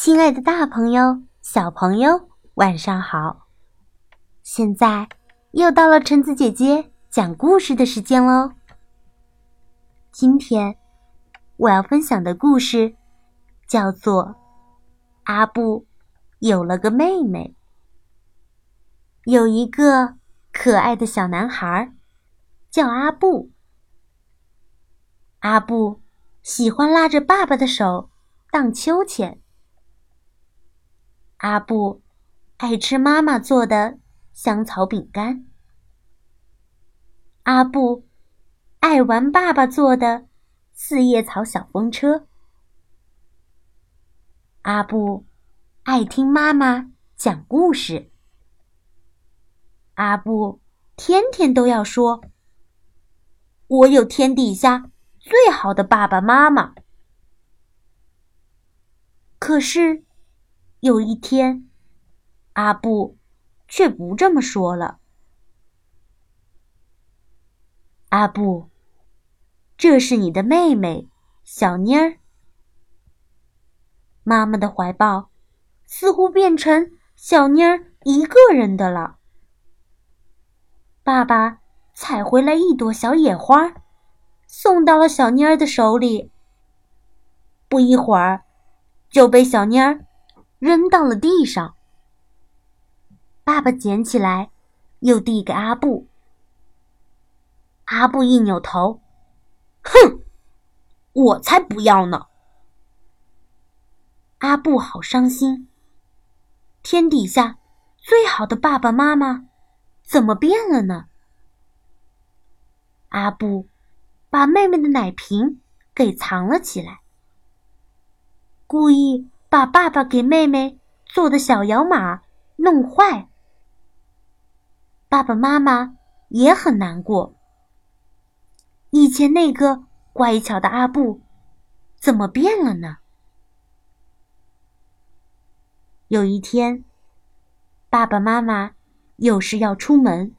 亲爱的，大朋友、小朋友，晚上好！现在又到了橙子姐姐讲故事的时间喽。今天我要分享的故事叫做《阿布有了个妹妹》。有一个可爱的小男孩，叫阿布。阿布喜欢拉着爸爸的手荡秋千。阿布爱吃妈妈做的香草饼干。阿布爱玩爸爸做的四叶草小风车。阿布爱听妈妈讲故事。阿布天天都要说：“我有天底下最好的爸爸妈妈。”可是。有一天，阿布却不这么说了。阿布，这是你的妹妹小妮儿。妈妈的怀抱似乎变成小妮儿一个人的了。爸爸采回来一朵小野花，送到了小妮儿的手里。不一会儿，就被小妮儿。扔到了地上。爸爸捡起来，又递给阿布。阿布一扭头，哼，我才不要呢！阿布好伤心。天底下最好的爸爸妈妈，怎么变了呢？阿布把妹妹的奶瓶给藏了起来，故意。把爸爸给妹妹做的小摇马弄坏，爸爸妈妈也很难过。以前那个乖巧的阿布，怎么变了呢？有一天，爸爸妈妈有事要出门，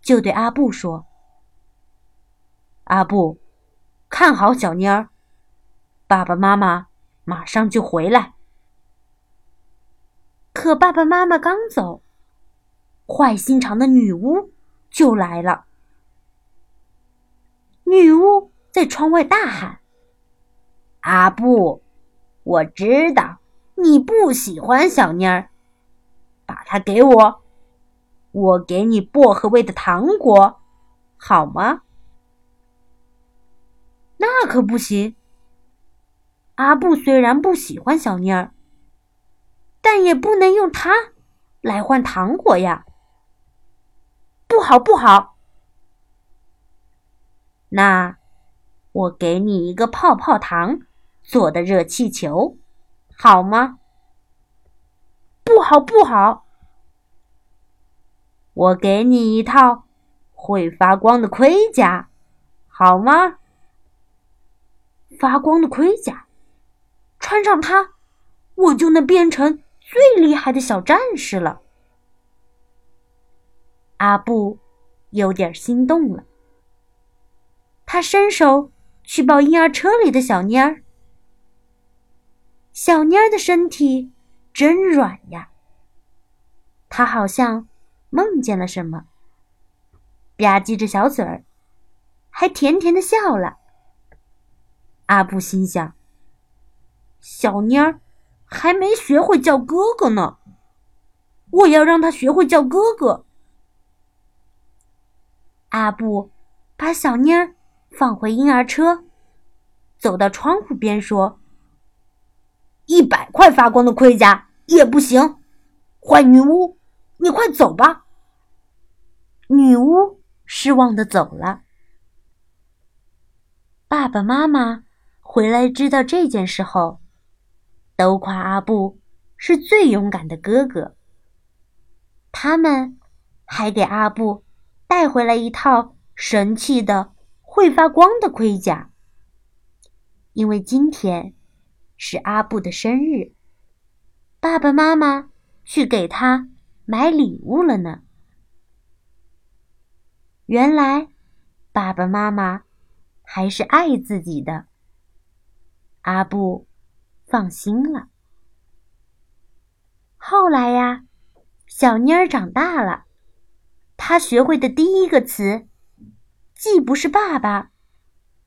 就对阿布说：“阿布，看好小妮儿，爸爸妈妈。”马上就回来。可爸爸妈妈刚走，坏心肠的女巫就来了。女巫在窗外大喊：“阿布，我知道你不喜欢小妮儿，把它给我，我给你薄荷味的糖果，好吗？”那可不行。阿布虽然不喜欢小妮儿，但也不能用它来换糖果呀！不好，不好！那我给你一个泡泡糖做的热气球，好吗？不好，不好！我给你一套会发光的盔甲，好吗？发光的盔甲。穿上它，我就能变成最厉害的小战士了。阿布有点心动了，他伸手去抱婴儿车里的小妮儿。小妮儿的身体真软呀，她好像梦见了什么，吧唧着小嘴儿，还甜甜的笑了。阿布心想。小妮儿还没学会叫哥哥呢，我要让他学会叫哥哥。阿布把小妮儿放回婴儿车，走到窗户边说：“一百块发光的盔甲也不行，坏女巫，你快走吧。”女巫失望的走了。爸爸妈妈回来知道这件事后。都夸阿布是最勇敢的哥哥。他们还给阿布带回来一套神气的、会发光的盔甲，因为今天是阿布的生日，爸爸妈妈去给他买礼物了呢。原来，爸爸妈妈还是爱自己的。阿布。放心了。后来呀，小妮儿长大了，她学会的第一个词，既不是爸爸，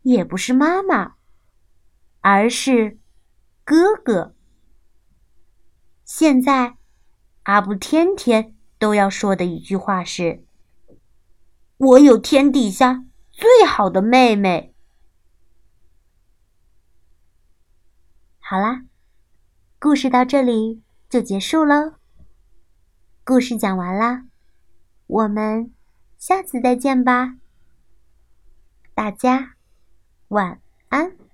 也不是妈妈，而是哥哥。现在，阿布天天都要说的一句话是：“我有天底下最好的妹妹。”好啦，故事到这里就结束喽。故事讲完啦，我们下次再见吧。大家晚安。